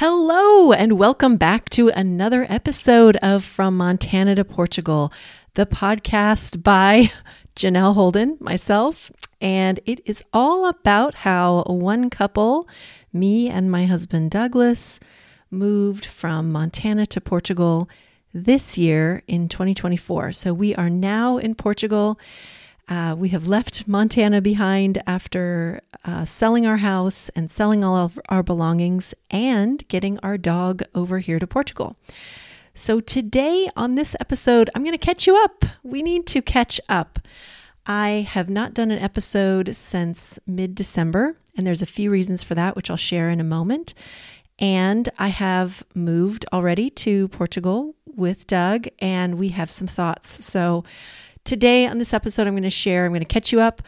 Hello, and welcome back to another episode of From Montana to Portugal, the podcast by Janelle Holden, myself. And it is all about how one couple, me and my husband Douglas, moved from Montana to Portugal this year in 2024. So we are now in Portugal uh, we have left Montana behind after uh, selling our house and selling all of our belongings and getting our dog over here to Portugal. So, today on this episode, I'm going to catch you up. We need to catch up. I have not done an episode since mid December, and there's a few reasons for that, which I'll share in a moment. And I have moved already to Portugal with Doug, and we have some thoughts. So, Today on this episode, I'm going to share, I'm going to catch you up,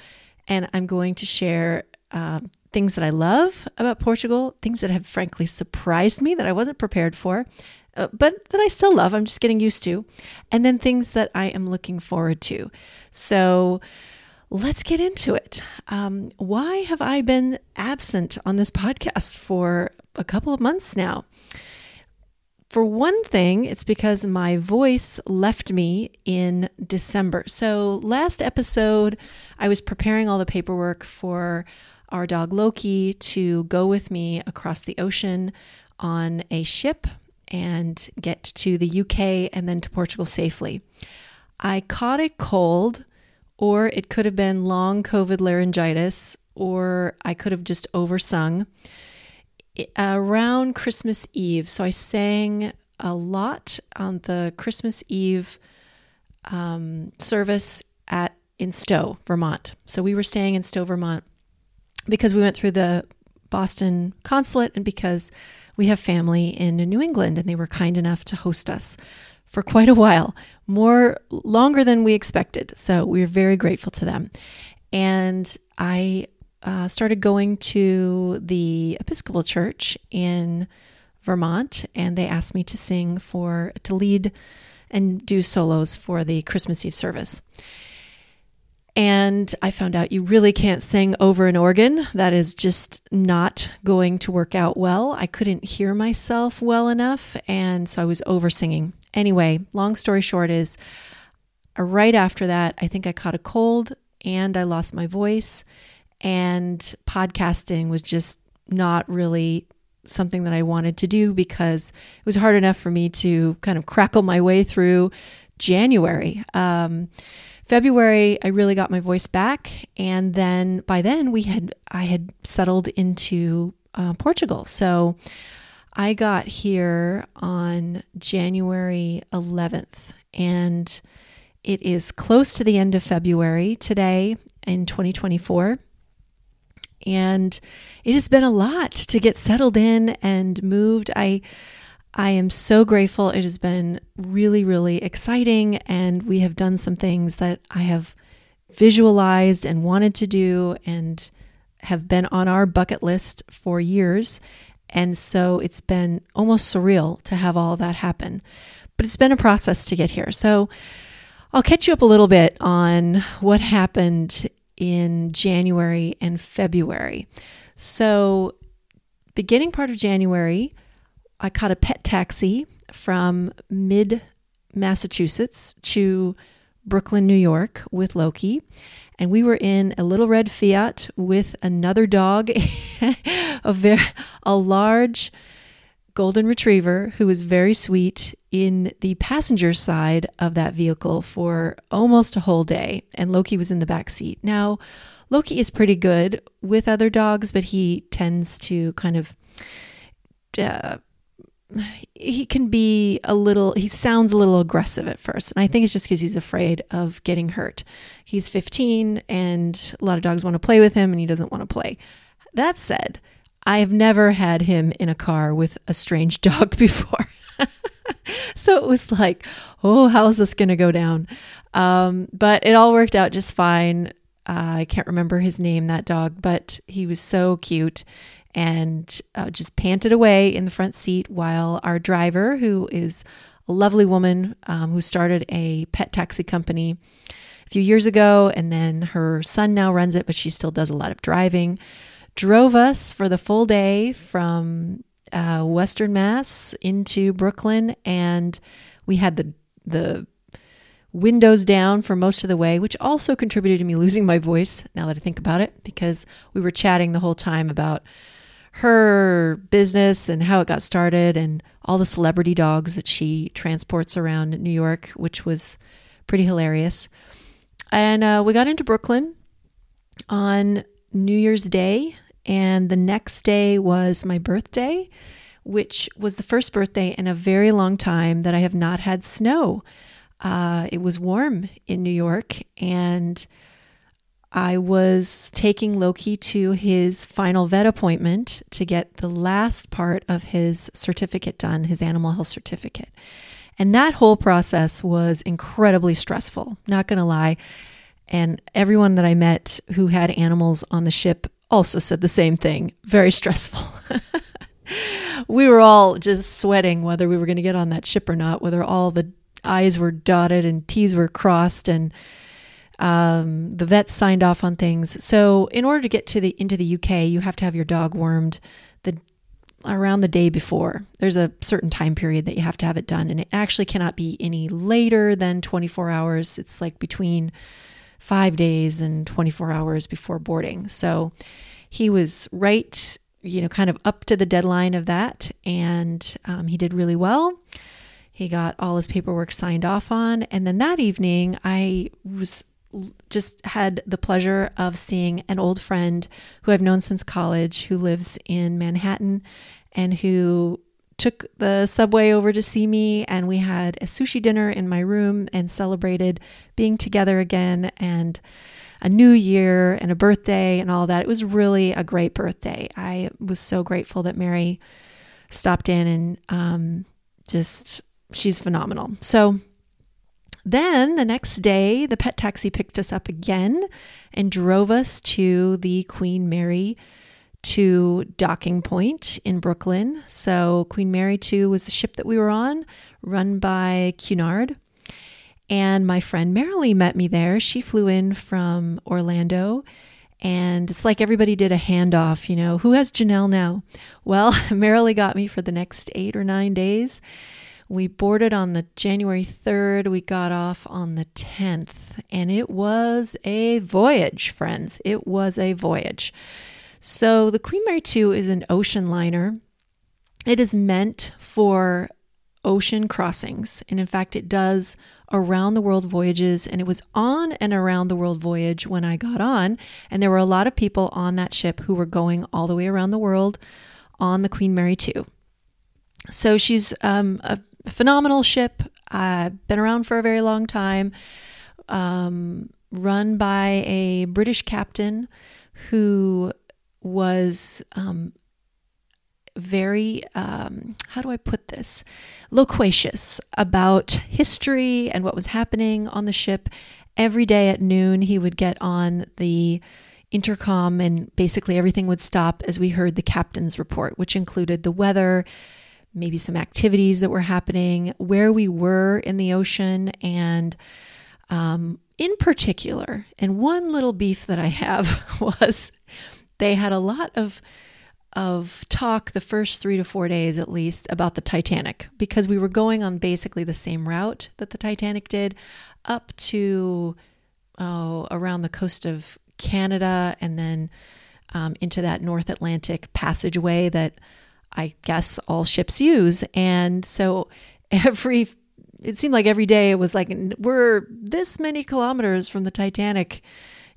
and I'm going to share uh, things that I love about Portugal, things that have frankly surprised me that I wasn't prepared for, uh, but that I still love. I'm just getting used to. And then things that I am looking forward to. So let's get into it. Um, why have I been absent on this podcast for a couple of months now? For one thing, it's because my voice left me in December. So, last episode, I was preparing all the paperwork for our dog Loki to go with me across the ocean on a ship and get to the UK and then to Portugal safely. I caught a cold, or it could have been long COVID laryngitis, or I could have just oversung around Christmas Eve. So I sang a lot on the Christmas Eve um, service at in Stowe, Vermont. So we were staying in Stowe, Vermont, because we went through the Boston consulate and because we have family in New England, and they were kind enough to host us for quite a while, more longer than we expected. So we are very grateful to them. And I uh, started going to the Episcopal Church in Vermont, and they asked me to sing for to lead and do solos for the Christmas Eve service. And I found out you really can't sing over an organ. That is just not going to work out well. I couldn't hear myself well enough, and so I was over singing. Anyway, long story short is uh, right after that, I think I caught a cold and I lost my voice and podcasting was just not really something that I wanted to do because it was hard enough for me to kind of crackle my way through January. Um, February, I really got my voice back, and then by then we had I had settled into uh, Portugal. So I got here on January 11th, and it is close to the end of February today in 2024. And it has been a lot to get settled in and moved. I I am so grateful. It has been really, really exciting. And we have done some things that I have visualized and wanted to do and have been on our bucket list for years. And so it's been almost surreal to have all that happen. But it's been a process to get here. So I'll catch you up a little bit on what happened in January and February. So, beginning part of January, I caught a pet taxi from mid Massachusetts to Brooklyn, New York with Loki. And we were in a little red Fiat with another dog, a, very, a large golden retriever who was very sweet in the passenger side of that vehicle for almost a whole day, and Loki was in the back seat. Now, Loki is pretty good with other dogs, but he tends to kind of. Uh, he can be a little he sounds a little aggressive at first and i think it's just because he's afraid of getting hurt he's 15 and a lot of dogs want to play with him and he doesn't want to play that said i have never had him in a car with a strange dog before so it was like, oh, how is this going to go down? Um, but it all worked out just fine. Uh, I can't remember his name, that dog, but he was so cute and uh, just panted away in the front seat while our driver, who is a lovely woman um, who started a pet taxi company a few years ago, and then her son now runs it, but she still does a lot of driving, drove us for the full day from uh, Western Mass into Brooklyn, and we had the the windows down for most of the way, which also contributed to me losing my voice. Now that I think about it, because we were chatting the whole time about her business and how it got started, and all the celebrity dogs that she transports around New York, which was pretty hilarious. And uh, we got into Brooklyn on New Year's Day, and the next day was my birthday, which was the first birthday in a very long time that I have not had snow. Uh, it was warm in New York, and I was taking Loki to his final vet appointment to get the last part of his certificate done, his animal health certificate. And that whole process was incredibly stressful, not to lie. And everyone that I met who had animals on the ship also said the same thing very stressful. we were all just sweating whether we were going to get on that ship or not, whether all the I's were dotted and T's were crossed and um, the vets signed off on things. So in order to get to the into the UK, you have to have your dog wormed the around the day before. There's a certain time period that you have to have it done, and it actually cannot be any later than 24 hours. It's like between five days and 24 hours before boarding. So he was right, you know, kind of up to the deadline of that, and um, he did really well. He got all his paperwork signed off on, and then that evening, I was just had the pleasure of seeing an old friend who I've known since college who lives in Manhattan and who took the subway over to see me and we had a sushi dinner in my room and celebrated being together again and a new year and a birthday and all that. It was really a great birthday. I was so grateful that Mary stopped in and um, just she's phenomenal. So then the next day, the pet taxi picked us up again and drove us to the Queen Mary 2 docking point in Brooklyn. So, Queen Mary 2 was the ship that we were on, run by Cunard. And my friend Marilee met me there. She flew in from Orlando. And it's like everybody did a handoff, you know, who has Janelle now? Well, Marilee got me for the next eight or nine days. We boarded on the January 3rd. We got off on the 10th. And it was a voyage, friends. It was a voyage. So the Queen Mary 2 is an ocean liner. It is meant for ocean crossings. And in fact, it does around the world voyages. And it was on an around the world voyage when I got on. And there were a lot of people on that ship who were going all the way around the world on the Queen Mary 2. So she's um, a phenomenal ship. Uh, been around for a very long time. Um, run by a British captain who was um, very, um, how do I put this, loquacious about history and what was happening on the ship. Every day at noon, he would get on the intercom and basically everything would stop as we heard the captain's report, which included the weather, maybe some activities that were happening, where we were in the ocean, and um, in particular, and one little beef that I have was they had a lot of of talk the first three to four days at least about the Titanic because we were going on basically the same route that the Titanic did up to oh, around the coast of Canada and then um, into that North Atlantic passageway that I guess all ships use. And so every, it seemed like every day it was like, we're this many kilometers from the Titanic.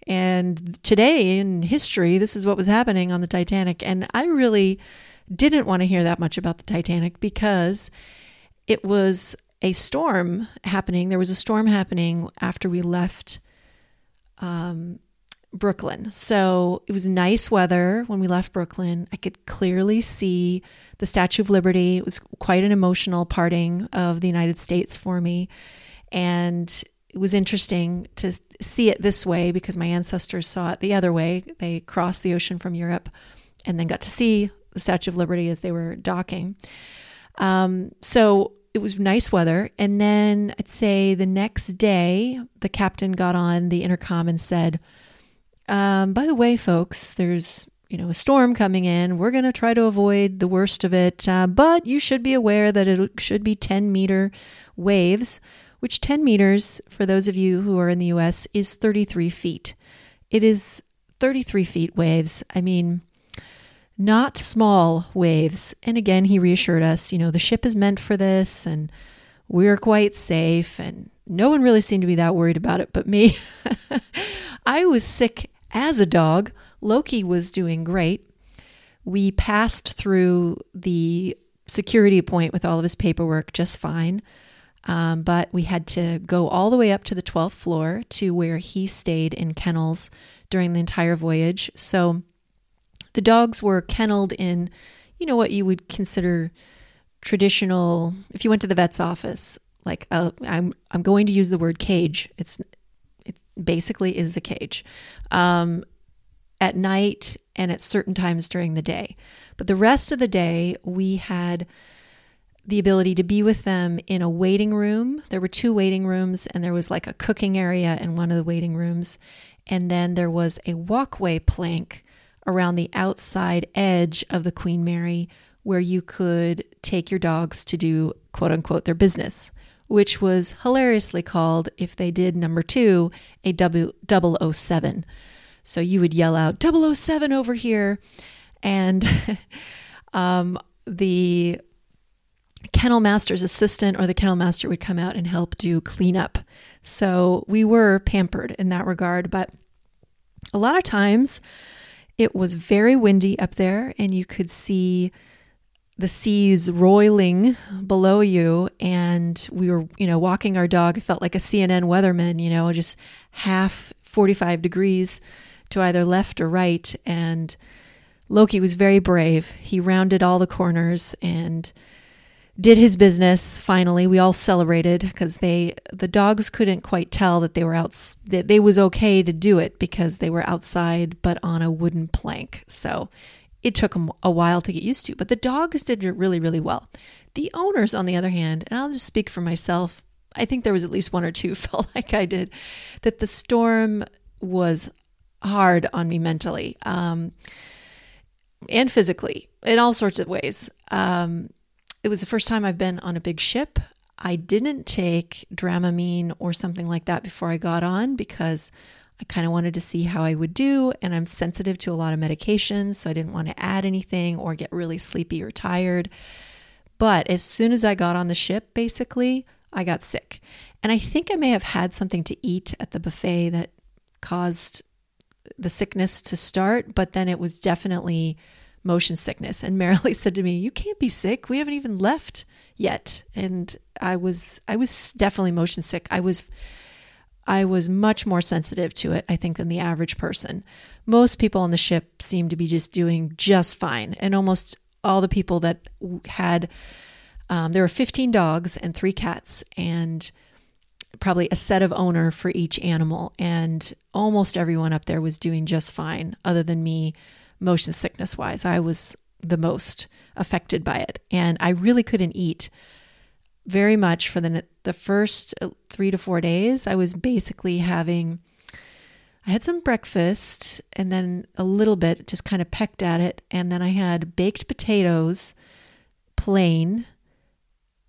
And today in history, this is what was happening on the Titanic. And I really didn't want to hear that much about the Titanic because it was a storm happening. There was a storm happening after we left um, Brooklyn. So it was nice weather when we left Brooklyn. I could clearly see the Statue of Liberty. It was quite an emotional parting of the United States for me. And it was interesting to see it this way because my ancestors saw it the other way. They crossed the ocean from Europe and then got to see the Statue of Liberty as they were docking. Um, so it was nice weather. And then I'd say the next day, the captain got on the intercom and said, um, by the way, folks, there's you know, a storm coming in. We're going to try to avoid the worst of it, uh, but you should be aware that it should be 10 meter waves, which 10 meters, for those of you who are in the US, is 33 feet. It is 33 feet waves. I mean, not small waves. And again, he reassured us, you know, the ship is meant for this and we're quite safe. And no one really seemed to be that worried about it but me. I was sick as a dog. Loki was doing great. We passed through the security point with all of his paperwork just fine. Um, but we had to go all the way up to the 12th floor to where he stayed in kennels during the entire voyage. So the dogs were kenneled in, you know, what you would consider traditional, if you went to the vet's office, like uh, I'm, I'm going to use the word cage. It's, it basically is a cage. Um, at night and at certain times during the day. But the rest of the day, we had the ability to be with them in a waiting room. There were two waiting rooms, and there was like a cooking area in one of the waiting rooms. And then there was a walkway plank around the outside edge of the Queen Mary where you could take your dogs to do quote unquote their business, which was hilariously called, if they did number two, a w- 007. So you would yell out 007 over here. And um, the kennel master's assistant or the kennel master would come out and help do cleanup. So we were pampered in that regard. But a lot of times it was very windy up there, and you could see the seas roiling below you and we were you know walking our dog it felt like a cnn weatherman you know just half 45 degrees to either left or right. And Loki was very brave. He rounded all the corners and did his business finally. We all celebrated because they the dogs couldn't quite tell that they were out that they was okay to do it because they were outside but on a wooden plank. So it took them a while to get used to but the dogs did it really really well. The owners on the other hand and i'll just speak for myself i think there was at least one or two felt like i did that the storm was hard on me mentally um, and physically in all sorts of ways. Um, it was the first time I've been on a big ship. I didn't take Dramamine or something like that before I got on because I kind of wanted to see how I would do. And I'm sensitive to a lot of medications, so I didn't want to add anything or get really sleepy or tired. But as soon as I got on the ship, basically, I got sick. And I think I may have had something to eat at the buffet that caused the sickness to start, but then it was definitely motion sickness. And Marilee said to me, "You can't be sick. We haven't even left yet." And I was I was definitely motion sick. I was I was much more sensitive to it, I think, than the average person. Most people on the ship seemed to be just doing just fine, and almost all the people that had um, there were 15 dogs and three cats, and probably a set of owner for each animal. And almost everyone up there was doing just fine, other than me, motion sickness wise. I was the most affected by it. And I really couldn't eat very much for the, the first uh, three to four days. I was basically having. I had some breakfast and then a little bit, just kind of pecked at it. And then I had baked potatoes, plain.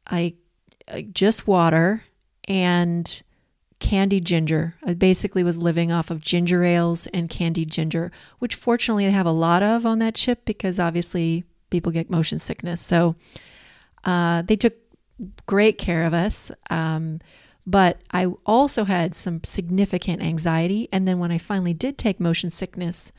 I just water and candied ginger. I basically was living off of ginger ales and candied ginger, which fortunately I have a lot of on that ship because obviously people get motion sickness. So uh, they took great care of us. Um, but I also had some significant anxiety. And then when I finally did take motion sickness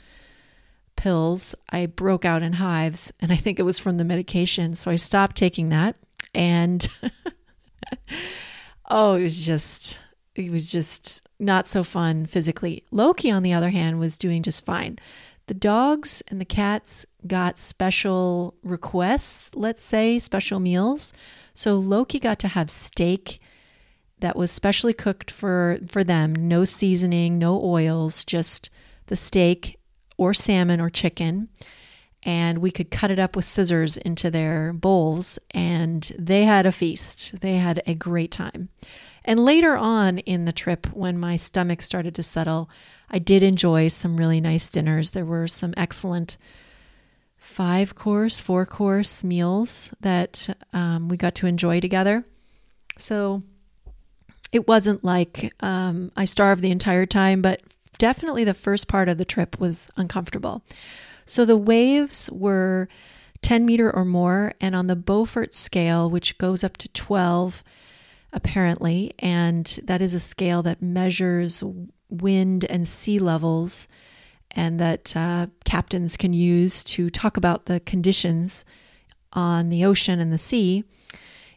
pills, I broke out in hives. And I think it was from the medication. So I stopped taking that. And oh, it was just it was just not so fun physically. Loki, on the other hand, was doing just fine. The dogs and the cats got special requests, let's say, special meals. So Loki got to have steak that was specially cooked for for them, no seasoning, no oils, just the steak or salmon or chicken. And we could cut it up with scissors into their bowls, and they had a feast. They had a great time. And later on in the trip, when my stomach started to settle, I did enjoy some really nice dinners. There were some excellent five course, four course meals that um, we got to enjoy together. So it wasn't like um, I starved the entire time, but definitely the first part of the trip was uncomfortable. So the waves were 10 meter or more, and on the Beaufort scale, which goes up to 12, apparently, and that is a scale that measures wind and sea levels and that uh, captains can use to talk about the conditions on the ocean and the sea.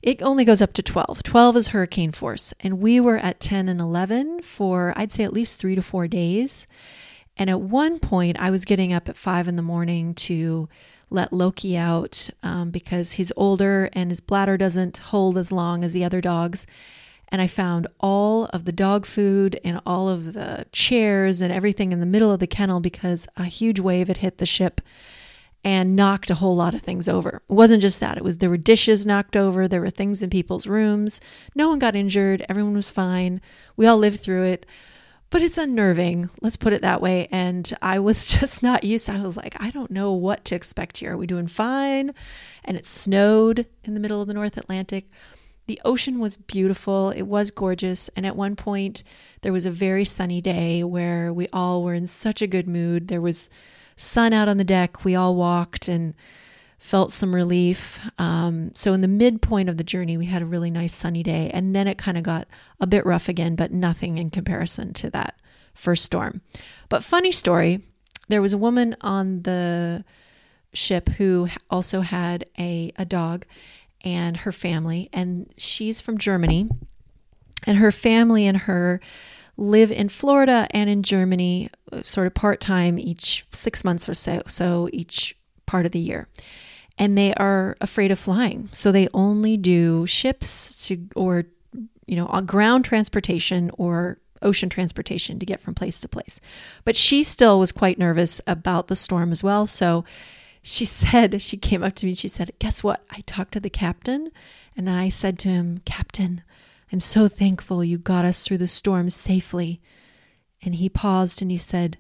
It only goes up to 12. 12 is hurricane force. And we were at 10 and 11 for, I'd say, at least three to four days. And at one point, I was getting up at five in the morning to let Loki out um, because he's older and his bladder doesn't hold as long as the other dogs. And I found all of the dog food and all of the chairs and everything in the middle of the kennel because a huge wave had hit the ship and knocked a whole lot of things over. It wasn't just that. It was there were dishes knocked over, there were things in people's rooms. No one got injured, everyone was fine. We all lived through it. But it's unnerving, let's put it that way. And I was just not used to I was like, I don't know what to expect here. Are we doing fine? And it snowed in the middle of the North Atlantic. The ocean was beautiful. It was gorgeous. And at one point, there was a very sunny day where we all were in such a good mood. There was sun out on the deck. We all walked and felt some relief. Um, so, in the midpoint of the journey, we had a really nice sunny day. And then it kind of got a bit rough again, but nothing in comparison to that first storm. But, funny story there was a woman on the ship who also had a, a dog and her family, and she's from Germany. And her family and her live in Florida and in Germany, sort of part time each six months or so, so each part of the year. And they are afraid of flying. So they only do ships to, or, you know, ground transportation or ocean transportation to get from place to place. But she still was quite nervous about the storm as well. So she said, she came up to me, she said, Guess what? I talked to the captain and I said to him, Captain, I'm so thankful you got us through the storm safely. And he paused and he said,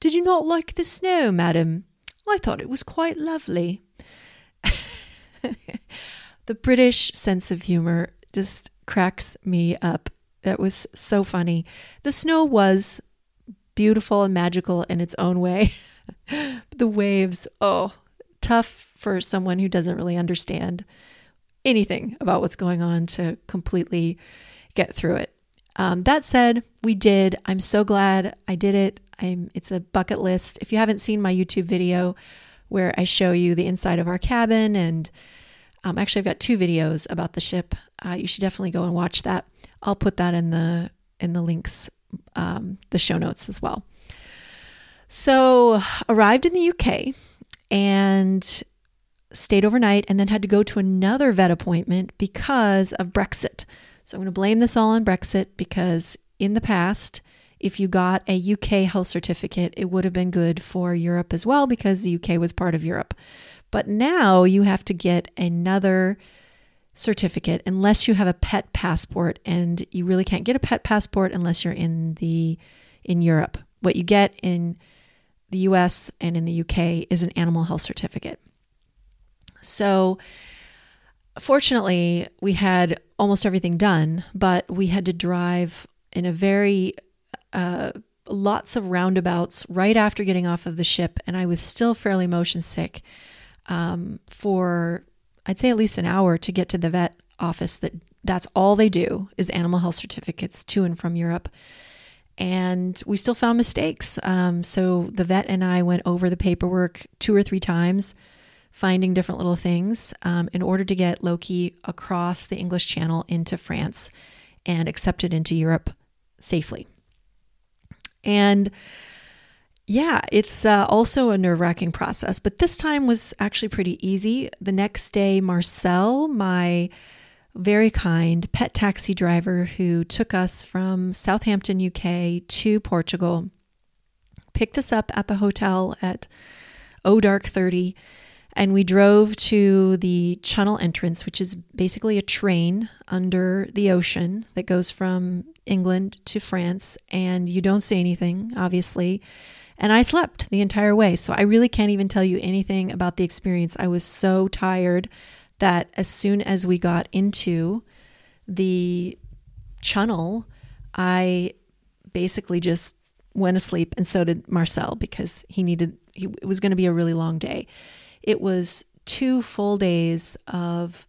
Did you not like the snow, madam? I thought it was quite lovely. the British sense of humor just cracks me up. That was so funny. The snow was beautiful and magical in its own way. the waves, oh, tough for someone who doesn't really understand anything about what's going on to completely get through it. Um, that said, we did. I'm so glad I did it. I'm. It's a bucket list. If you haven't seen my YouTube video where I show you the inside of our cabin, and um, actually I've got two videos about the ship. Uh, you should definitely go and watch that. I'll put that in the in the links, um, the show notes as well. So arrived in the UK and stayed overnight and then had to go to another vet appointment because of Brexit. So I'm going to blame this all on Brexit because in the past, if you got a UK health certificate, it would have been good for Europe as well because the UK was part of Europe. But now you have to get another certificate unless you have a pet passport and you really can't get a pet passport unless you're in the in Europe. What you get in the US and in the UK is an animal health certificate. So, fortunately, we had almost everything done, but we had to drive in a very uh, lots of roundabouts right after getting off of the ship, and I was still fairly motion sick um, for I'd say at least an hour to get to the vet office. That that's all they do is animal health certificates to and from Europe. And we still found mistakes. Um, so the vet and I went over the paperwork two or three times finding different little things um, in order to get Loki across the English Channel into France and accepted into Europe safely. And yeah, it's uh, also a nerve wracking process, but this time was actually pretty easy. The next day, Marcel, my very kind pet taxi driver who took us from Southampton, UK to Portugal, picked us up at the hotel at O Dark 30 And we drove to the Channel entrance, which is basically a train under the ocean that goes from England to France. And you don't see anything, obviously. And I slept the entire way. So I really can't even tell you anything about the experience. I was so tired that as soon as we got into the channel, I basically just went asleep, and so did Marcel because he needed. He, it was going to be a really long day. It was two full days of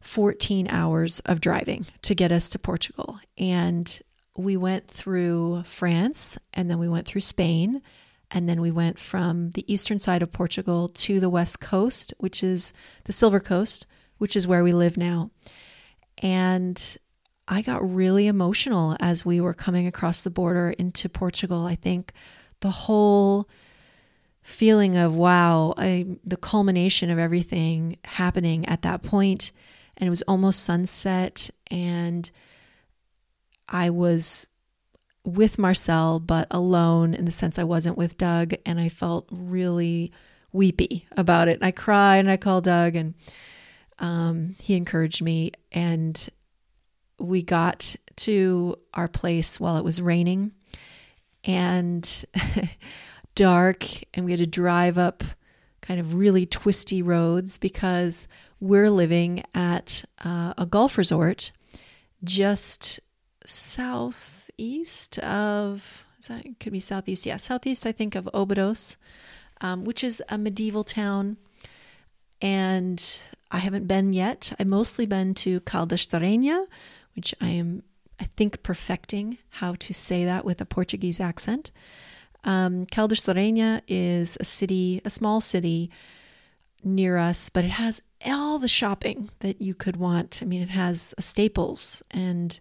14 hours of driving to get us to Portugal, and we went through France, and then we went through Spain, and then we went from the eastern side of Portugal to the west coast, which is the Silver Coast, which is where we live now. And I got really emotional as we were coming across the border into Portugal. I think the whole feeling of wow, I, the culmination of everything happening at that point, and it was almost sunset, and I was with Marcel, but alone in the sense I wasn't with Doug, and I felt really weepy about it. And I cried and I called Doug, and um, he encouraged me, and we got to our place while it was raining and dark, and we had to drive up kind of really twisty roads because we're living at uh, a golf resort just southeast of is that could be southeast yeah southeast i think of Óbidos um, which is a medieval town and i haven't been yet i've mostly been to caldas which I am, I think, perfecting how to say that with a Portuguese accent. Um, Caldas da is a city, a small city near us, but it has all the shopping that you could want. I mean, it has Staples and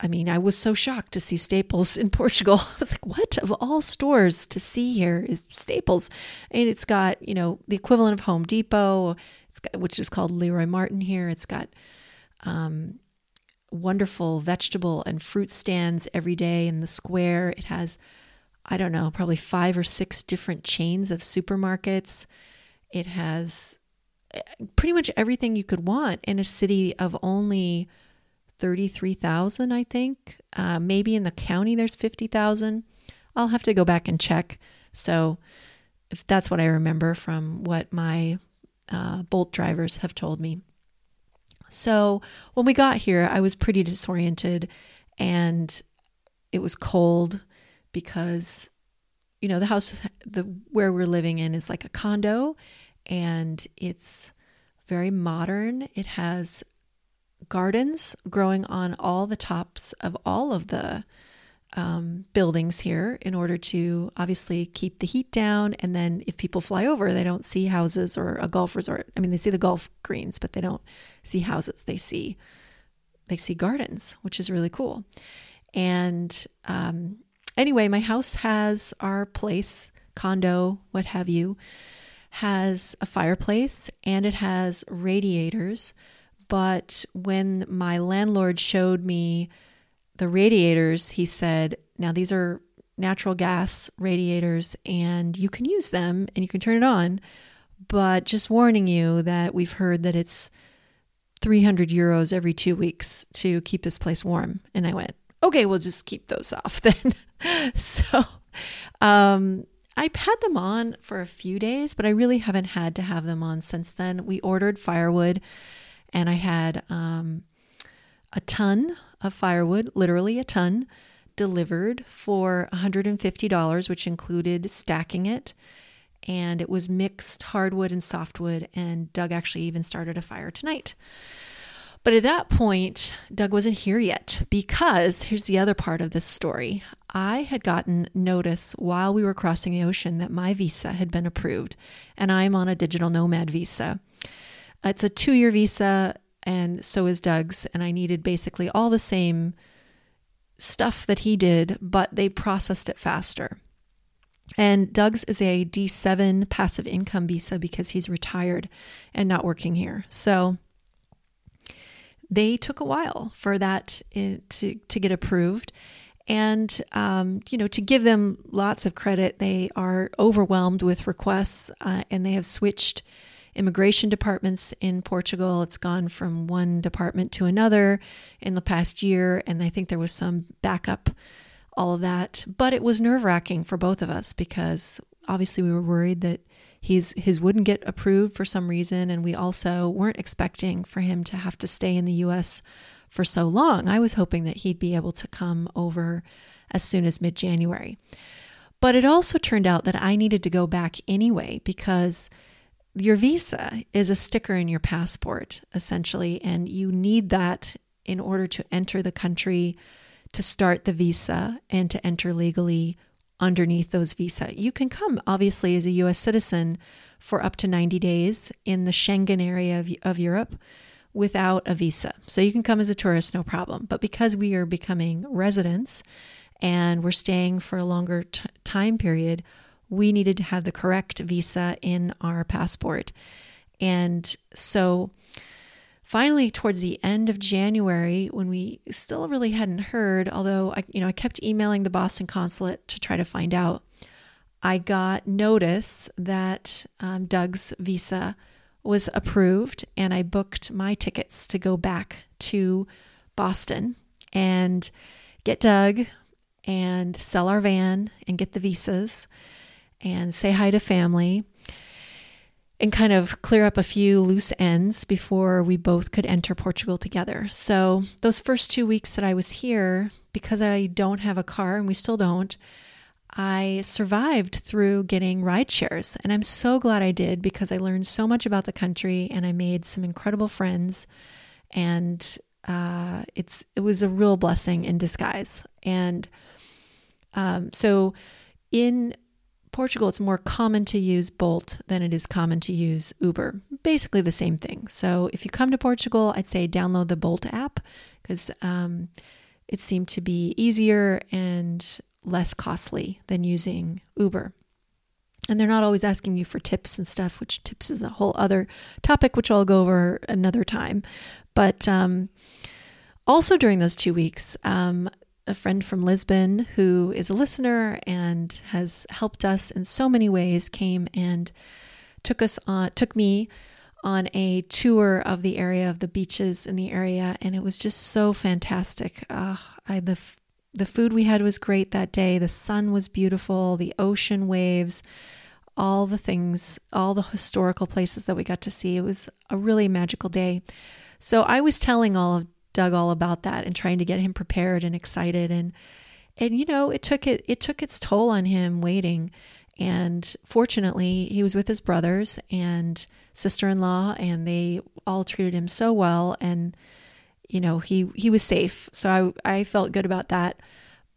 I mean, I was so shocked to see Staples in Portugal. I was like, what of all stores to see here is Staples? And it's got, you know, the equivalent of Home Depot, got, which is called Leroy Merlin here. It's got um, wonderful vegetable and fruit stands every day in the square. It has, I don't know, probably five or six different chains of supermarkets. It has eh, pretty much everything you could want in a city of only 33,000, I think. Uh, maybe in the county there's 50,000. I'll have to go back and check. So, if that's what I remember from what my uh, Bolt drivers have told me. So when we got here, I was pretty disoriented and it was cold because you know the house the where we're living in is like a condo and it's very modern it has gardens growing on all the tops of all of the um, buildings here in order to obviously keep the heat down. And then if people fly over, they don't see houses or a golf resort. I mean, they see the golf greens, but they don't see houses. They see they see gardens, which is really cool. And um, anyway, my house has our place, condo, what have you, has a fireplace and it has radiators. But when my landlord showed me the radiators, he said, now these are natural gas radiators and you can use them and you can turn it on. But just warning you that we've heard that it's 300 euros every two weeks to keep this place warm. And I went, okay, we'll just keep those off then. so um, I've had them on for a few days, but I really haven't had to have them on since then. We ordered firewood and I had um, a ton of firewood, literally a ton, delivered for $150, which included stacking it. And it was mixed hardwood and softwood. And Doug actually even started a fire tonight. But at that point, Doug wasn't here yet because here's the other part of this story. I had gotten notice while we were crossing the ocean that my visa had been approved, and I'm on a digital nomad visa. It's a two year visa and so is Doug's. And I needed basically all the same stuff that he did, but they processed it faster. And Doug's is a D7 passive income visa because he's retired and not working here. So they took a while for that eh, to, to get approved. And, um, you know, to give them lots of credit, they are overwhelmed with requests uh, and they have switched immigration departments in Portugal. It's gone from one department to another in the past year. And I think there was some backup, all of that. But it was nerve wracking for both of us because obviously we were worried that he's his wouldn't get approved for some reason and we also weren't expecting for him to have to stay in the US for so long. I was hoping that he'd be able to come over as soon as mid-January. But it also turned out that I needed to go back anyway because your visa is a sticker in your passport essentially and you need that in order to enter the country to start the visa and to enter legally underneath those visa. You can come, obviously, as a US citizen for up to 90 days in the Schengen area of, of Europe without a visa. So you can come as a tourist, no problem. But because we are becoming residents and we're staying for a longer t- time period, we needed to have the correct visa in our passport. And so finally towards the end of January when we still really hadn't heard although I you know I kept emailing the Boston consulate to try to find out I got notice that um, Doug's visa was approved and I booked my tickets to go back to Boston and get Doug and sell our van and get the visas and say hi to family and kind of clear up a few loose ends before we both could enter Portugal together. So, those first two weeks that I was here, because I don't have a car and we still don't, I survived through getting ride shares. And I'm so glad I did because I learned so much about the country and I made some incredible friends. And uh, it's it was a real blessing in disguise. And um, so, in Portugal, it's more common to use Bolt than it is common to use Uber. Basically the same thing. So if you come to Portugal, I'd say download the Bolt app because um, it seemed to be easier and less costly than using Uber. And they're not always asking you for tips and stuff, which tips is a whole other topic, which I'll go over another time. But um, also during those two weeks, um, a friend from Lisbon who is a listener and has helped us in so many ways came and took us on took me on a tour of the area of the beaches in the area and it was just so fantastic. Uh, I the the food we had was great that day. The sun was beautiful, the ocean waves, all the things, all the historical places that we got to see. It was a really magical day. So I was telling all of Doug all about that and trying to get him prepared and excited and and you know it took it it took its toll on him waiting and fortunately he was with his brothers and sister-in-law and they all treated him so well and you know he he was safe. So I I felt good about that.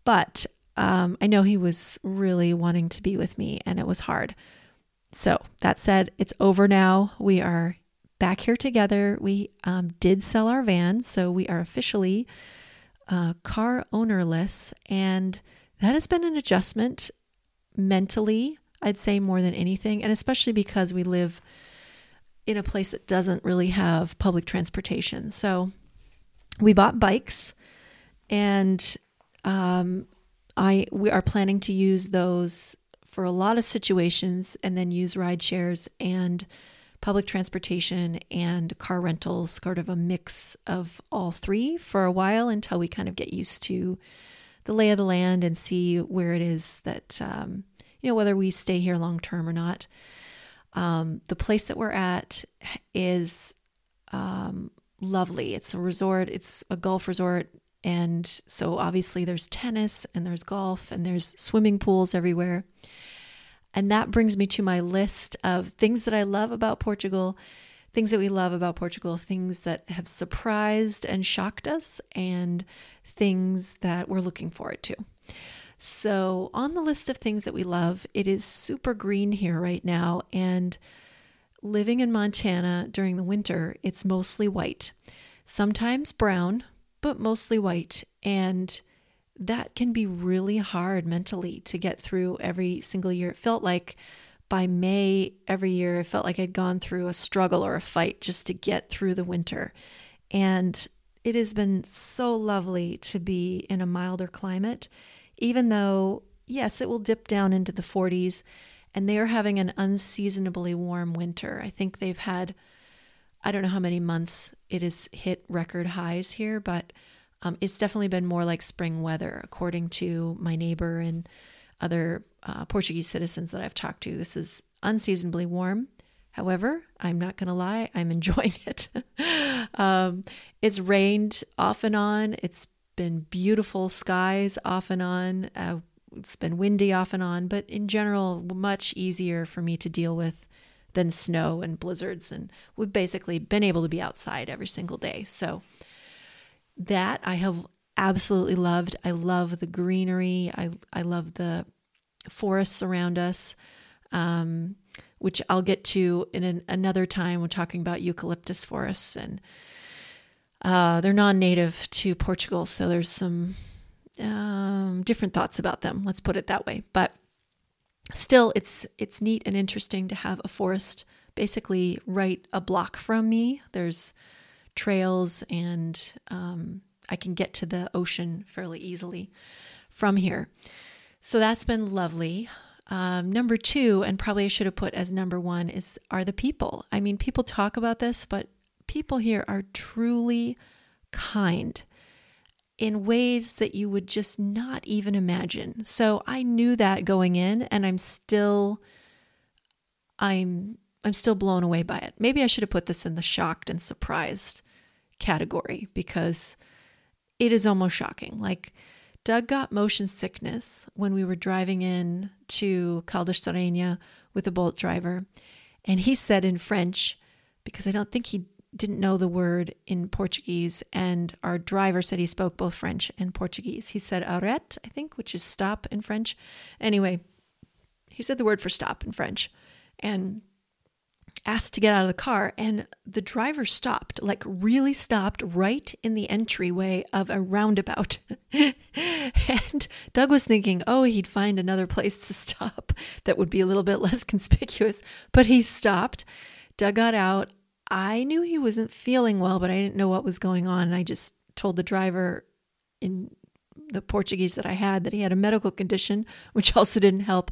But um, I know he was really wanting to be with me and it was hard. So that said it's over now. We are back here together. We um, did sell our van, so we are officially uh, car ownerless, and that has been an adjustment mentally, I'd say more than anything, and especially because we live in a place that doesn't really have public transportation. So we bought bikes, and um, I we are planning to use those for a lot of situations, and then use ride shares and public transportation and car rentals, sort of a mix of all three for a while until we kind of get used to the lay of the land and see where it is that, um, you know, whether we stay here long term or not. Um, the place that we're at is um, lovely. It's a resort, it's a golf resort. And so obviously there's tennis and there's golf and there's swimming pools everywhere. And that brings me to my list of things that I love about Portugal, things that we love about Portugal, things that have surprised and shocked us, and things that we're looking forward to. So, on the list of things that we love, it is super green here right now. And living in Montana during the winter, it's mostly white, sometimes brown, but mostly white. And that can be really hard mentally to get through every single year. It felt like by May every year, I felt like I'd gone through a struggle or a fight just to get through the winter. And it has been so lovely to be in a milder climate, even though, yes, it will dip down into the 40s, and they are having an unseasonably warm winter. I think they've had, I don't know how many months it has hit record highs here, but um, it's definitely been more like spring weather, according to my neighbor and other uh, Portuguese citizens that I've talked to. This is unseasonably warm. However, I'm not going to lie, I'm enjoying it. um, it's rained off and on. It's been beautiful skies off and on. Uh, it's been windy off and on, but in general, much easier for me to deal with than snow and blizzards. And we've basically been able to be outside every single day. So that I have absolutely loved. I love the greenery. I I love the forests around us, um, which I'll get to in an, another time. We're talking about eucalyptus forests, and uh, they're non-native to Portugal, so there's some um, different thoughts about them. Let's put it that way. But still, it's it's neat and interesting to have a forest basically right a block from me. There's trails and um, I can get to the ocean fairly easily from here. So that's been lovely. Um, number two, and probably I should have put as number one, is are the people. I mean, people talk about this, but people here are truly kind in ways that you would just not even imagine. So I knew that going in, and I'm still, I'm, I'm still blown away by it. Maybe I should have put this in the shocked and surprised category because it is almost shocking. Like Doug got motion sickness when we were driving in to Caldas with a Bolt driver. And he said in French, because I don't think he didn't know the word in Portuguese, and our driver said he spoke both French and Portuguese. He said arrête, I think, which is stop in French. Anyway, he said the word for stop in French. And asked to get out of the car and the driver stopped like really stopped right in the entryway of a roundabout and doug was thinking oh he'd find another place to stop that would be a little bit less conspicuous but he stopped doug got out i knew he wasn't feeling well but i didn't know what was going on and i just told the driver in the portuguese that i had that he had a medical condition which also didn't help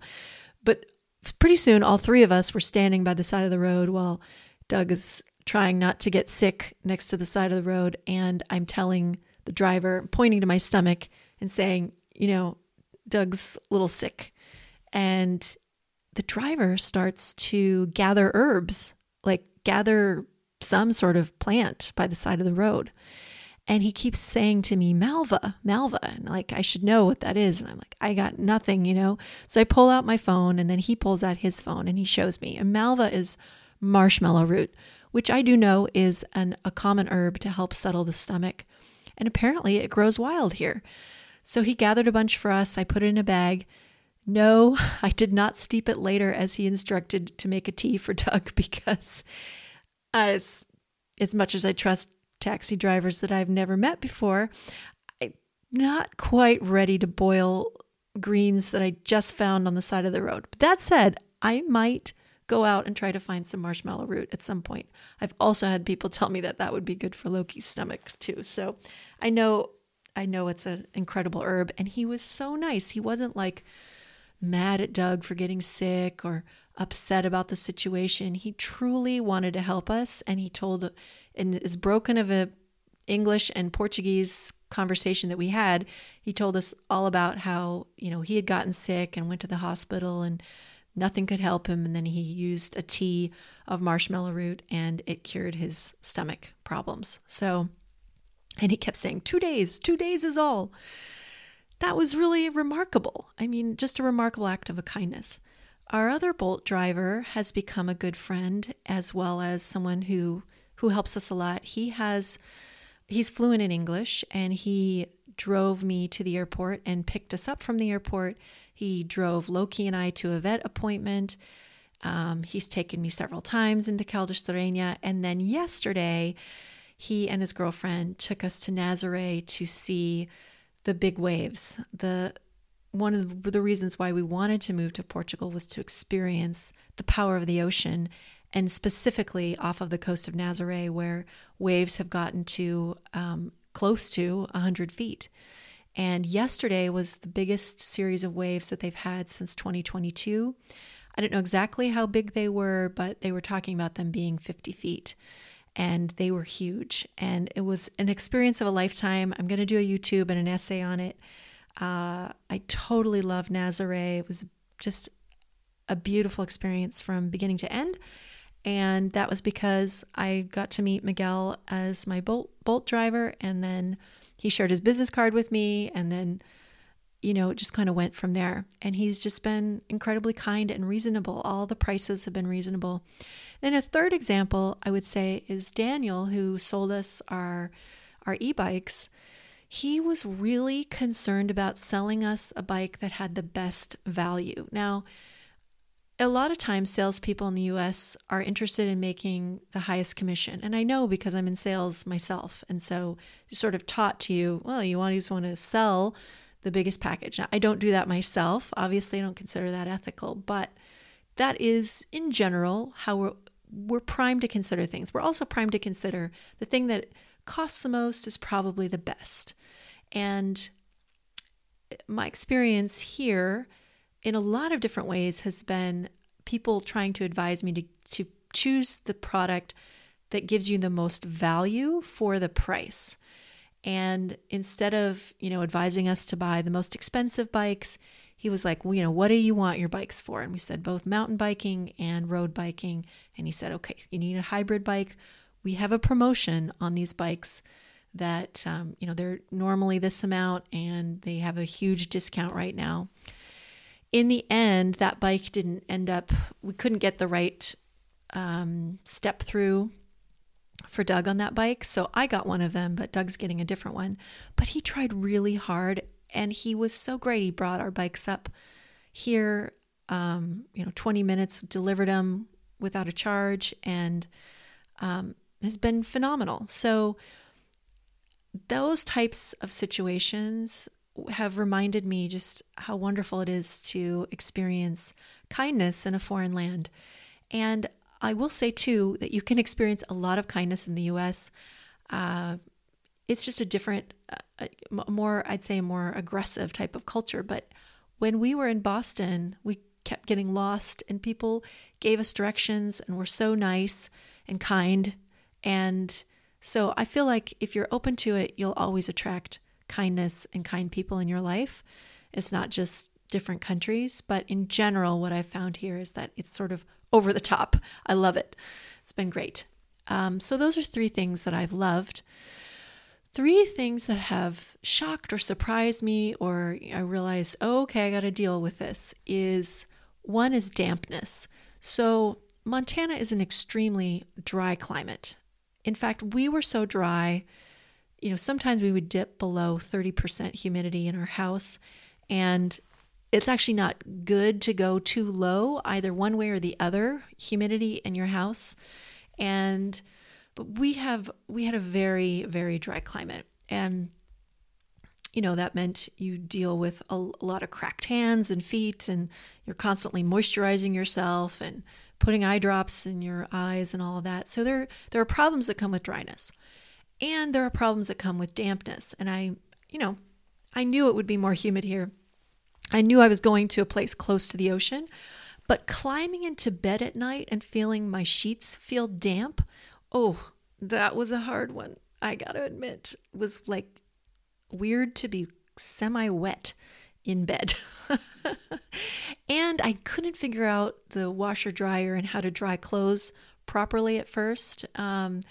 but pretty soon, all three of us were standing by the side of the road while Doug is trying not to get sick next to the side of the road. And I'm telling the driver, pointing to my stomach and saying, you know, Doug's a little sick. And the driver starts to gather herbs, like gather some sort of plant by the side of the road. And he keeps saying to me, Malva, Malva. And like, I should know what that is. And I'm like, I got nothing, you know? So I pull out my phone and then he pulls out his phone and he shows me. And Malva is marshmallow root, which I do know is an, a common herb to help settle the stomach. And apparently it grows wild here. So he gathered a bunch for us. I put it in a bag. No, I did not steep it later as he instructed to make a tea for Doug because as, as much as I trust taxi drivers that I've never met before. I'm not quite ready to boil greens that I just found on the side of the road. But that said, I might go out and try to find some marshmallow root at some point. I've also had people tell me that that would be good for Loki's stomach too. So I know I know it's an incredible herb and he was so nice. He wasn't like mad at Doug for getting sick or upset about the situation. He truly wanted to help us and he told in as broken of a English and Portuguese conversation that we had, he told us all about how, you know, he had gotten sick and went to the hospital and nothing could help him and then he used a tea of marshmallow root and it cured his stomach problems. So and he kept saying 2 days, 2 days is all. That was really remarkable. I mean, just a remarkable act of a kindness. Our other Bolt driver has become a good friend as well as someone who who helps us a lot. He has he's fluent in English and he drove me to the airport and picked us up from the airport. He drove Loki and I to a vet appointment. Um, he's taken me several times into Rainha. And then yesterday, he and his girlfriend took us to Nazaré to see the big waves. The one of the reasons why we wanted to move to Portugal was to experience the power of the ocean and specifically off of the coast of Nazaré, where waves have gotten to um, close to 100 feet. And yesterday was the biggest series of waves that they've had since 2022. I don't know exactly how big they were, but they were talking about them being 50 feet and they were huge. And it was an experience of a lifetime. I'm going to do a YouTube and an essay on it. Uh, I totally love Nazare. It was just a beautiful experience from beginning to end. And that was because I got to meet Miguel as my bolt, bolt driver. And then he shared his business card with me. And then, you know, it just kind of went from there. And he's just been incredibly kind and reasonable. All the prices have been reasonable. Then a third example I would say is Daniel, who sold us our, our e bikes he was really concerned about selling us a bike that had the best value. Now, a lot of times salespeople in the US are interested in making the highest commission. And I know because I'm in sales myself. And so sort of taught to you, well, you always want to sell the biggest package. Now, I don't do that myself. Obviously, I don't consider that ethical, but that is in general how we're we're primed to consider things. We're also primed to consider the thing that costs the most is probably the best. And my experience here in a lot of different ways has been people trying to advise me to, to choose the product that gives you the most value for the price. And instead of, you know, advising us to buy the most expensive bikes, he was like, well, you know, what do you want your bikes for? And we said both mountain biking and road biking. And he said, okay, you need a hybrid bike we have a promotion on these bikes that um, you know they're normally this amount and they have a huge discount right now in the end that bike didn't end up we couldn't get the right um, step through for doug on that bike so i got one of them but doug's getting a different one but he tried really hard and he was so great he brought our bikes up here um, you know 20 minutes delivered them without a charge and um, has been phenomenal. So, those types of situations have reminded me just how wonderful it is to experience kindness in a foreign land. And I will say, too, that you can experience a lot of kindness in the US. Uh, it's just a different, uh, more, I'd say, a more aggressive type of culture. But when we were in Boston, we kept getting lost, and people gave us directions and were so nice and kind and so I feel like if you're open to it, you'll always attract kindness and kind people in your life. It's not just different countries, but in general, what I've found here is that it's sort of over the top. I love it. It's been great. Um, so, those are three things that I've loved. Three things that have shocked or surprised me, or I realize, oh, okay, I got to deal with this, is one is dampness. So, Montana is an extremely dry climate. In fact, we were so dry, you know, sometimes we would dip below 30% humidity in our house. And it's actually not good to go too low, either one way or the other, humidity in your house. And but we have we had a very very dry climate and you know that meant you deal with a, lot of cracked hands and feet and you're constantly moisturizing yourself and putting eye drops in your eyes and all of that. So there there are problems that come with dryness. And there are problems that come with dampness. And I, you know, I knew it would be more humid here. I knew I was going to a place close to the ocean, but climbing into bed at night and feeling my sheets feel damp, oh, that was a hard one. I got to admit, it was like weird to be semi wet in bed. and I couldn't figure out the washer dryer and how to dry clothes properly at first. Um,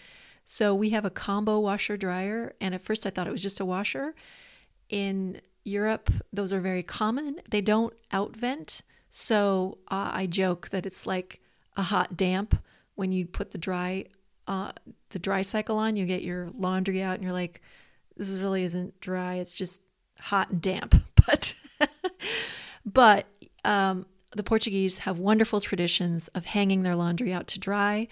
so we have a combo washer dryer, and at first I thought it was just a washer. In Europe, those are very common. They don't outvent, so uh, I joke that it's like a hot damp when you put the dry uh, the dry cycle on. You get your laundry out, and you're like, "This really isn't dry. It's just hot and damp." But but um, the Portuguese have wonderful traditions of hanging their laundry out to dry.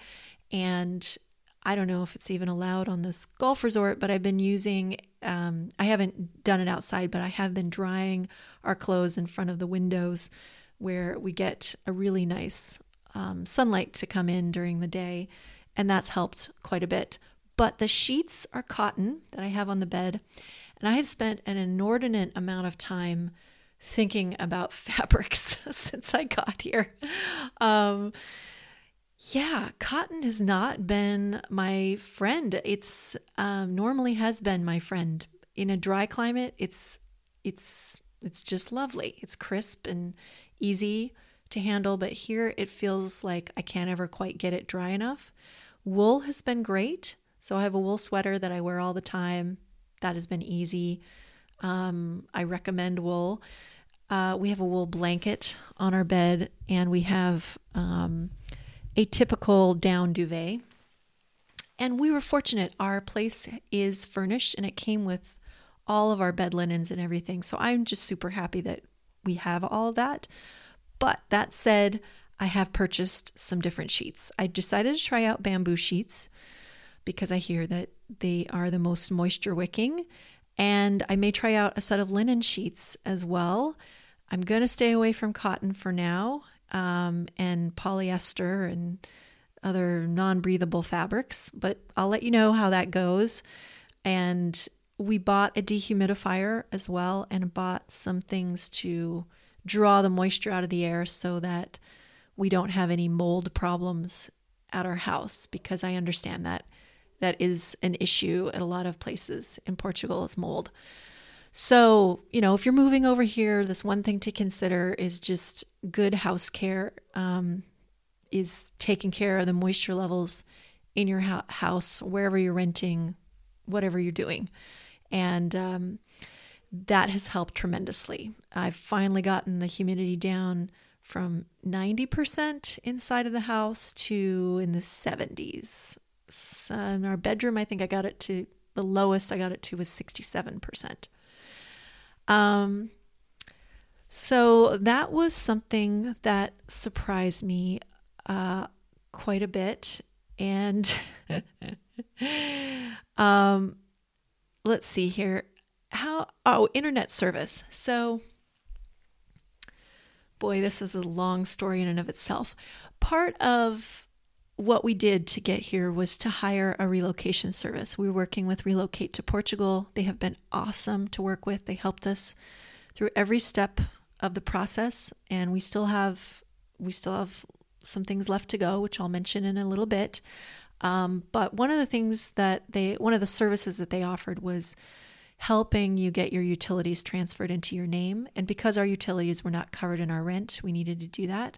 And I don't know if it's even allowed on this golf resort, but I've been using, um, I haven't done it outside, but I have been drying our clothes in front of the windows where we get a really nice um, sunlight to come in during the day. And that's helped quite a bit. But the sheets are cotton that I have on the bed. And I have spent an inordinate amount of time thinking about fabrics since I got here. Um, yeah, cotton has not been my friend. It's um, normally has been my friend. In a dry climate, it's it's it's just lovely. It's crisp and easy to handle, but here it feels like I can't ever quite get it dry enough. Wool has been great. So I have a wool sweater that I wear all the time. That has been easy. Um, I recommend wool. Uh, we have a wool blanket on our bed, and we have um, a typical down duvet. And we were fortunate. Our place is furnished, and it came with all of our bed linens and everything. So I'm just super happy that we have all of that. But that said, I have purchased some different sheets. I decided to try out bamboo sheets because I hear that they are the most moisture wicking. And I may try out a set of linen sheets as well. I'm going to stay away from cotton for now um, and polyester and other non breathable fabrics, but I'll let you know how that goes. And we bought a dehumidifier as well and bought some things to draw the moisture out of the air so that we don't have any mold problems at our house because I understand that that is an issue at a lot of places in Portugal is mold. So, you know, if you're moving over here, this one thing to consider is just good house care, um, is taking care of the moisture levels in your house, wherever you're renting, whatever you're doing. And um, that has helped tremendously. I've finally gotten the humidity down from 90% inside of the house to in the 70s. So in our bedroom, I think I got it to the lowest I got it to was 67%. Um, so that was something that surprised me uh, quite a bit. And um, let's see here. How, oh, internet service. So, boy, this is a long story in and of itself. Part of what we did to get here was to hire a relocation service. We're working with Relocate to Portugal. They have been awesome to work with. They helped us through every step of the process, and we still have we still have some things left to go, which I'll mention in a little bit. Um, but one of the things that they, one of the services that they offered was helping you get your utilities transferred into your name. And because our utilities were not covered in our rent, we needed to do that.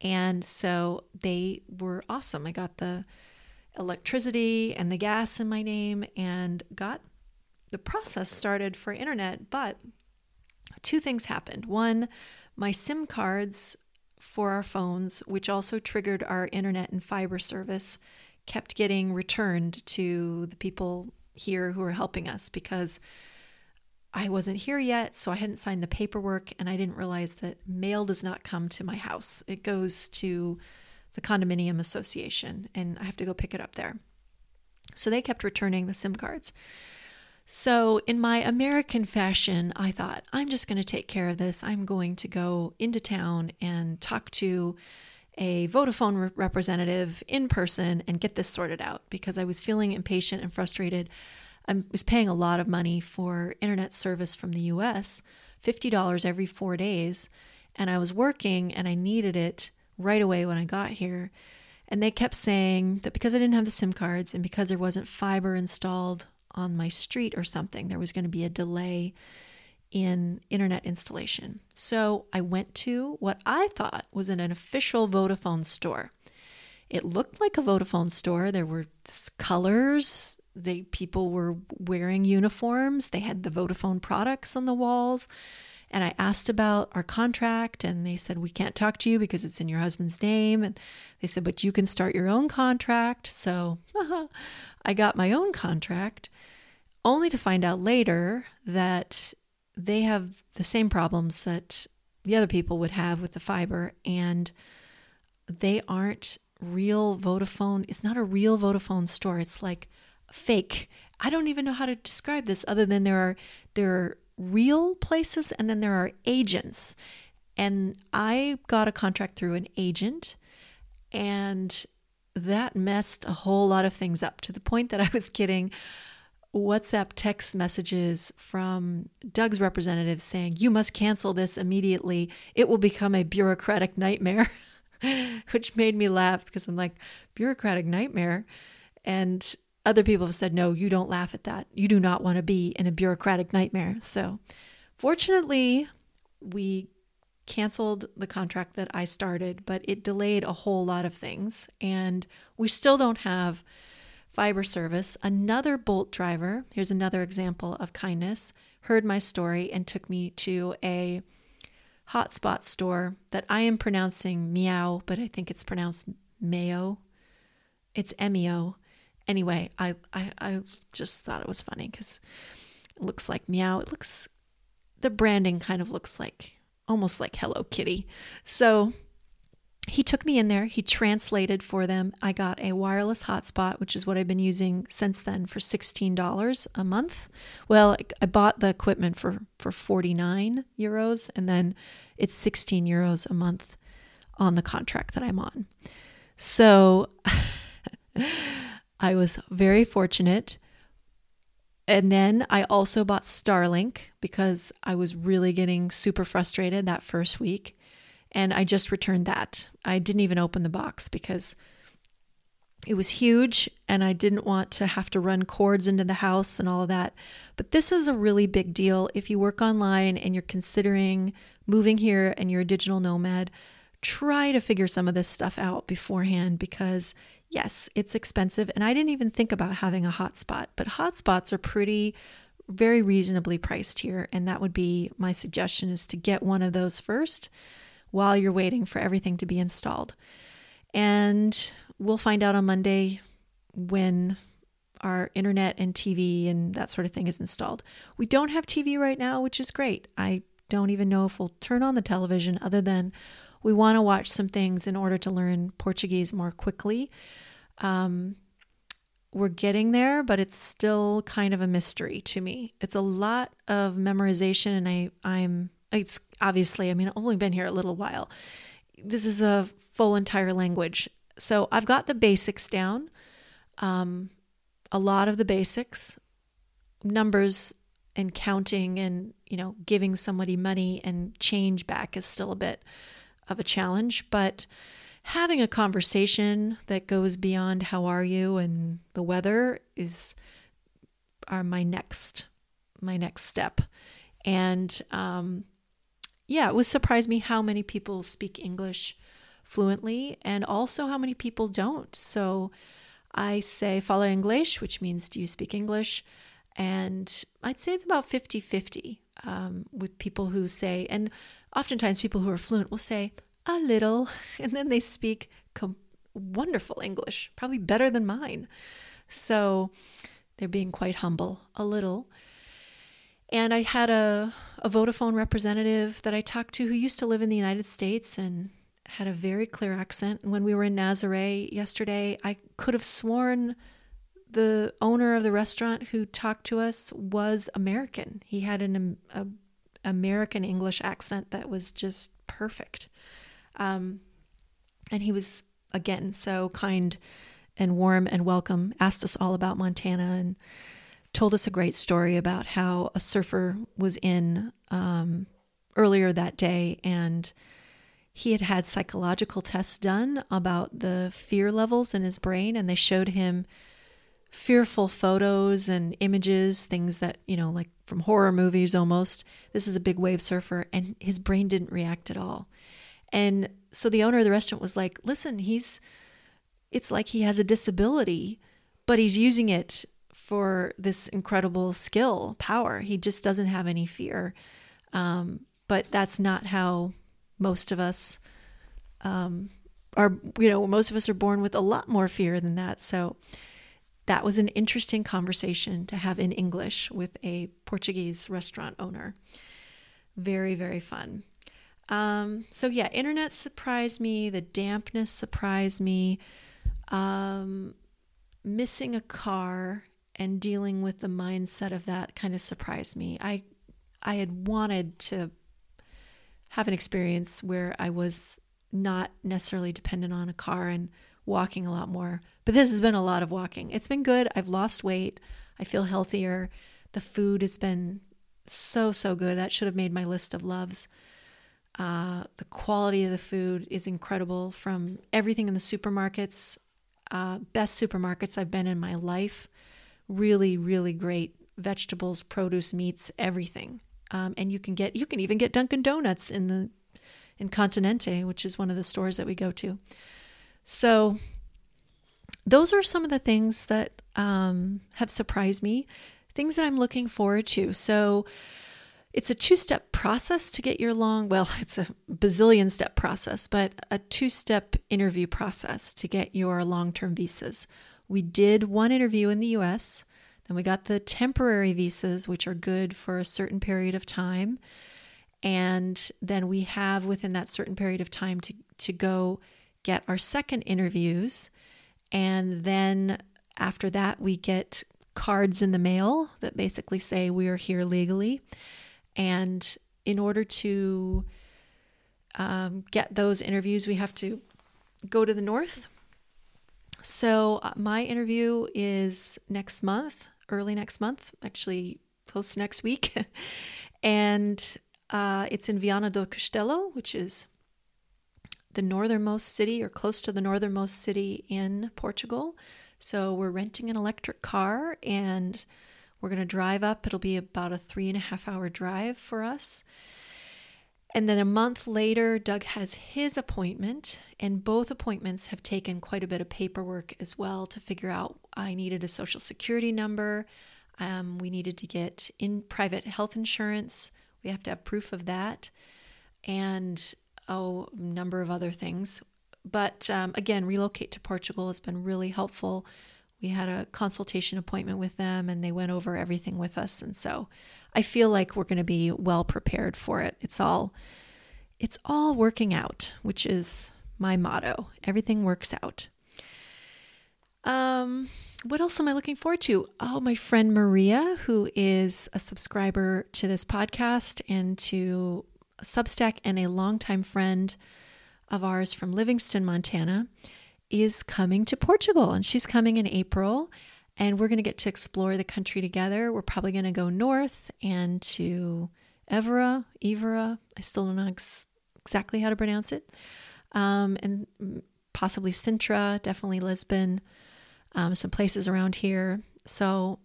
And so they were awesome. I got the electricity and the gas in my name and got the process started for internet. But two things happened. One, my SIM cards for our phones, which also triggered our internet and fiber service, kept getting returned to the people here who are helping us because I wasn't here yet, so I hadn't signed the paperwork, and I didn't realize that mail does not come to my house. It goes to the condominium association, and I have to go pick it up there. So they kept returning the SIM cards. So, in my American fashion, I thought, I'm just going to take care of this. I'm going to go into town and talk to a Vodafone re- representative in person and get this sorted out because I was feeling impatient and frustrated. I was paying a lot of money for internet service from the US, $50 every four days. And I was working and I needed it right away when I got here. And they kept saying that because I didn't have the SIM cards and because there wasn't fiber installed on my street or something, there was going to be a delay in internet installation. So I went to what I thought was an official Vodafone store. It looked like a Vodafone store. There were colors, they people were wearing uniforms. They had the Vodafone products on the walls. And I asked about our contract, and they said, We can't talk to you because it's in your husband's name. And they said, But you can start your own contract. So I got my own contract, only to find out later that they have the same problems that the other people would have with the fiber. And they aren't real Vodafone. It's not a real Vodafone store. It's like fake. I don't even know how to describe this other than there are there are real places and then there are agents. And I got a contract through an agent and that messed a whole lot of things up to the point that I was getting WhatsApp text messages from Doug's representatives saying, You must cancel this immediately. It will become a bureaucratic nightmare, which made me laugh because I'm like, Bureaucratic nightmare. And other people have said, No, you don't laugh at that. You do not want to be in a bureaucratic nightmare. So, fortunately, we canceled the contract that I started, but it delayed a whole lot of things. And we still don't have fiber service. Another Bolt driver, here's another example of kindness, heard my story and took me to a hotspot store that I am pronouncing meow, but I think it's pronounced mayo. It's M-E-O. Anyway, I, I, I just thought it was funny because it looks like meow. It looks, the branding kind of looks like almost like Hello Kitty. So he took me in there. He translated for them. I got a wireless hotspot, which is what I've been using since then for $16 a month. Well, I bought the equipment for, for 49 euros, and then it's 16 euros a month on the contract that I'm on. So I was very fortunate. And then I also bought Starlink because I was really getting super frustrated that first week and I just returned that. I didn't even open the box because it was huge and I didn't want to have to run cords into the house and all of that. But this is a really big deal if you work online and you're considering moving here and you're a digital nomad. Try to figure some of this stuff out beforehand because, yes, it's expensive. And I didn't even think about having a hotspot, but hotspots are pretty, very reasonably priced here. And that would be my suggestion is to get one of those first while you're waiting for everything to be installed. And we'll find out on Monday when our internet and TV and that sort of thing is installed. We don't have TV right now, which is great. I don't even know if we'll turn on the television other than we want to watch some things in order to learn Portuguese more quickly. Um, we're getting there, but it's still kind of a mystery to me. It's a lot of memorization, and I, I'm it's obviously, I mean, I've only been here a little while. This is a full entire language. So I've got the basics down, um, a lot of the basics, numbers and counting and, you know, giving somebody money and change back is still a bit of a challenge. But having a conversation that goes beyond how are you and the weather is are my next my next step and um, yeah, it was surprised me how many people speak English fluently and also how many people don't. So I say fala English, which means do you speak English? And I'd say it's about 50 50 um, with people who say, and oftentimes people who are fluent will say a little, and then they speak com- wonderful English, probably better than mine. So they're being quite humble, a little. And I had a, a Vodafone representative that I talked to who used to live in the United States and had a very clear accent. And when we were in Nazaré yesterday, I could have sworn the owner of the restaurant who talked to us was American. He had an um, a, American English accent that was just perfect. Um, and he was, again, so kind and warm and welcome, asked us all about Montana and told us a great story about how a surfer was in um, earlier that day and he had had psychological tests done about the fear levels in his brain and they showed him fearful photos and images things that you know like from horror movies almost this is a big wave surfer and his brain didn't react at all and so the owner of the restaurant was like listen he's it's like he has a disability but he's using it for this incredible skill, power. He just doesn't have any fear. Um, but that's not how most of us um, are, you know, most of us are born with a lot more fear than that. So that was an interesting conversation to have in English with a Portuguese restaurant owner. Very, very fun. Um, so yeah, internet surprised me. The dampness surprised me. Um, missing a car and dealing with the mindset of that kind of surprised me. I I had wanted to have an experience where I was not necessarily dependent on a car and walking a lot more. But this has been a lot of walking. It's been good. I've lost weight. I feel healthier. The food has been so, so good. That should have made my list of loves. Uh, the quality of the food is incredible from everything in the supermarkets, uh, best supermarkets I've been in my life. Really, really great vegetables, produce, meats, everything. Um, and you can get you can even get Dunkin' Donuts in the in Continente, which is one of the stores that we go to. So those are some of the things that um, have surprised me, things that I'm looking forward to. So it's a two step process to get your long, well, it's a bazillion step process, but a two step interview process to get your long term visas. We did one interview in the US, then we got the temporary visas, which are good for a certain period of time. And then we have within that certain period of time to, to go get our second interviews. And then after that, we get cards in the mail that basically say we are here legally. And in order to um, get those interviews, we have to go to the north. So, uh, my interview is next month, early next month, actually close to next week. and uh, it's in Viana do Castelo, which is the northernmost city or close to the northernmost city in Portugal. So, we're renting an electric car and we're going to drive up. It'll be about a three and a half hour drive for us. And then a month later, Doug has his appointment, and both appointments have taken quite a bit of paperwork as well to figure out. I needed a social security number. Um, we needed to get in private health insurance. We have to have proof of that, and oh, a number of other things. But um, again, relocate to Portugal has been really helpful. We had a consultation appointment with them and they went over everything with us. And so i feel like we're going to be well prepared for it. It's all it's all working out which is my motto. Everything works out. Um what else am i looking forward to? Oh my friend maria who is a subscriber to this podcast and to substack and a longtime friend of ours from livingston montana is coming to Portugal and she's coming in April and we're going to get to explore the country together. We're probably going to go north and to Evora, Evora. I still don't know ex- exactly how to pronounce it. Um, and possibly Sintra, definitely Lisbon, um, some places around here. So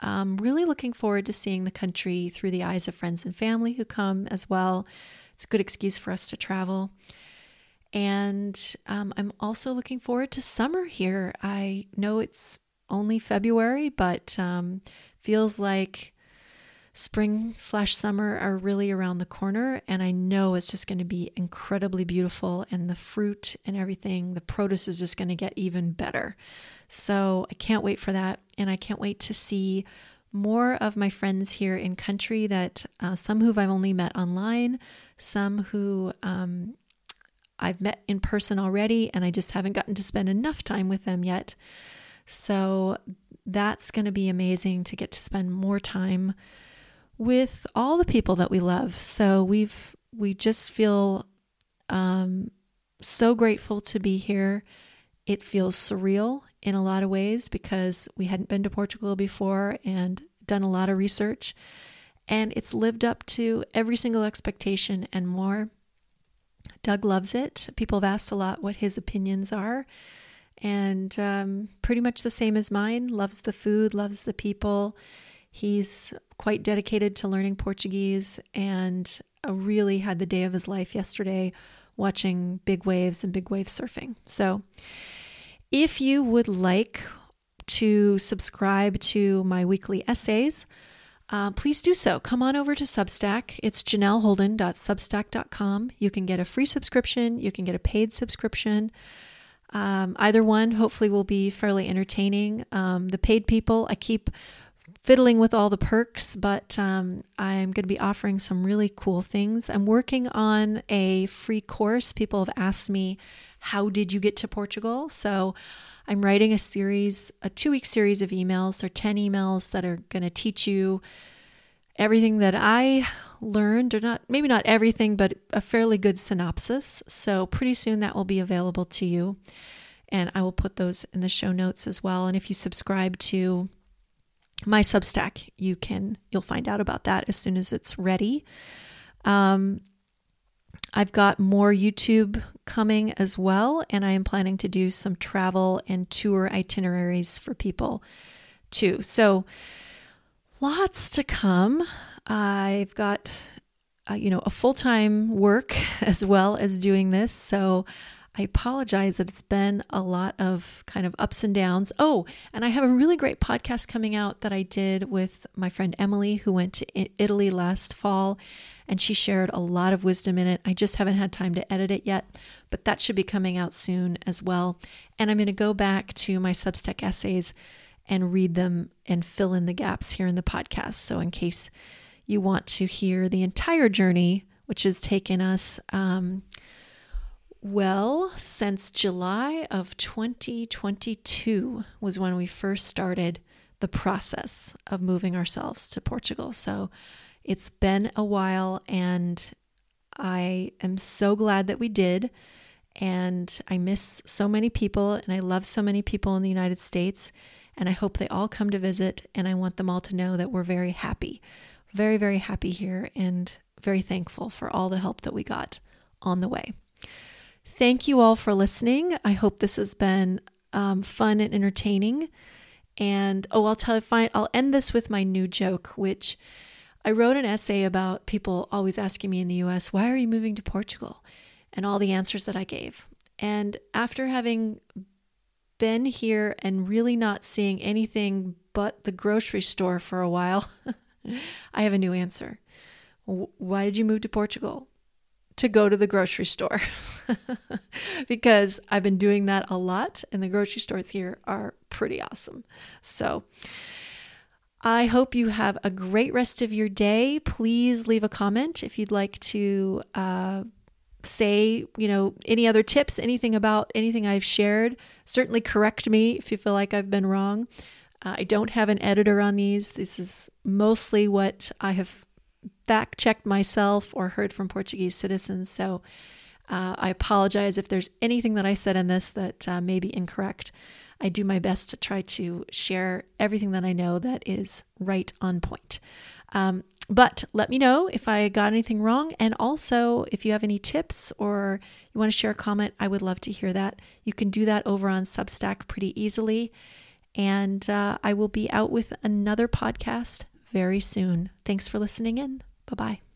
I'm really looking forward to seeing the country through the eyes of friends and family who come as well. It's a good excuse for us to travel. And um, I'm also looking forward to summer here. I know it's only February, but um, feels like spring slash summer are really around the corner. And I know it's just going to be incredibly beautiful. And the fruit and everything, the produce is just going to get even better. So I can't wait for that. And I can't wait to see more of my friends here in country that uh, some who I've only met online, some who um, I've met in person already, and I just haven't gotten to spend enough time with them yet. So that's going to be amazing to get to spend more time with all the people that we love. So we've we just feel um, so grateful to be here. It feels surreal in a lot of ways because we hadn't been to Portugal before and done a lot of research. And it's lived up to every single expectation and more. Doug loves it. People have asked a lot what his opinions are, and um, pretty much the same as mine. Loves the food, loves the people. He's quite dedicated to learning Portuguese and uh, really had the day of his life yesterday watching big waves and big wave surfing. So, if you would like to subscribe to my weekly essays, uh, please do so. Come on over to Substack. It's janelleholden.substack.com. You can get a free subscription, you can get a paid subscription. Um, either one, hopefully, will be fairly entertaining. Um, the paid people, I keep fiddling with all the perks, but um, I'm going to be offering some really cool things. I'm working on a free course. People have asked me, How did you get to Portugal? So I'm writing a series, a two week series of emails. Are 10 emails that are going to teach you everything that I learned, or not, maybe not everything, but a fairly good synopsis. So pretty soon that will be available to you. And I will put those in the show notes as well. And if you subscribe to my Substack, you can you'll find out about that as soon as it's ready. Um, I've got more YouTube coming as well, and I am planning to do some travel and tour itineraries for people too. So lots to come. I've got uh, you know a full-time work as well as doing this, so I apologize that it's been a lot of kind of ups and downs. Oh, and I have a really great podcast coming out that I did with my friend Emily, who went to Italy last fall, and she shared a lot of wisdom in it. I just haven't had time to edit it yet, but that should be coming out soon as well. And I'm going to go back to my Substack essays and read them and fill in the gaps here in the podcast. So, in case you want to hear the entire journey, which has taken us, um, well, since July of 2022 was when we first started the process of moving ourselves to Portugal. So it's been a while, and I am so glad that we did. And I miss so many people, and I love so many people in the United States. And I hope they all come to visit, and I want them all to know that we're very happy, very, very happy here, and very thankful for all the help that we got on the way. Thank you all for listening. I hope this has been um, fun and entertaining. And oh, I'll tell you, fine, I'll end this with my new joke, which I wrote an essay about people always asking me in the US, why are you moving to Portugal? And all the answers that I gave. And after having been here and really not seeing anything but the grocery store for a while, I have a new answer. Why did you move to Portugal? To go to the grocery store because I've been doing that a lot, and the grocery stores here are pretty awesome. So, I hope you have a great rest of your day. Please leave a comment if you'd like to uh, say, you know, any other tips, anything about anything I've shared. Certainly correct me if you feel like I've been wrong. Uh, I don't have an editor on these. This is mostly what I have fact checked myself or heard from Portuguese citizens. So uh, I apologize if there's anything that I said in this that uh, may be incorrect. I do my best to try to share everything that I know that is right on point. Um, but let me know if I got anything wrong. And also, if you have any tips or you want to share a comment, I would love to hear that. You can do that over on Substack pretty easily. And uh, I will be out with another podcast very soon. Thanks for listening in. Bye bye.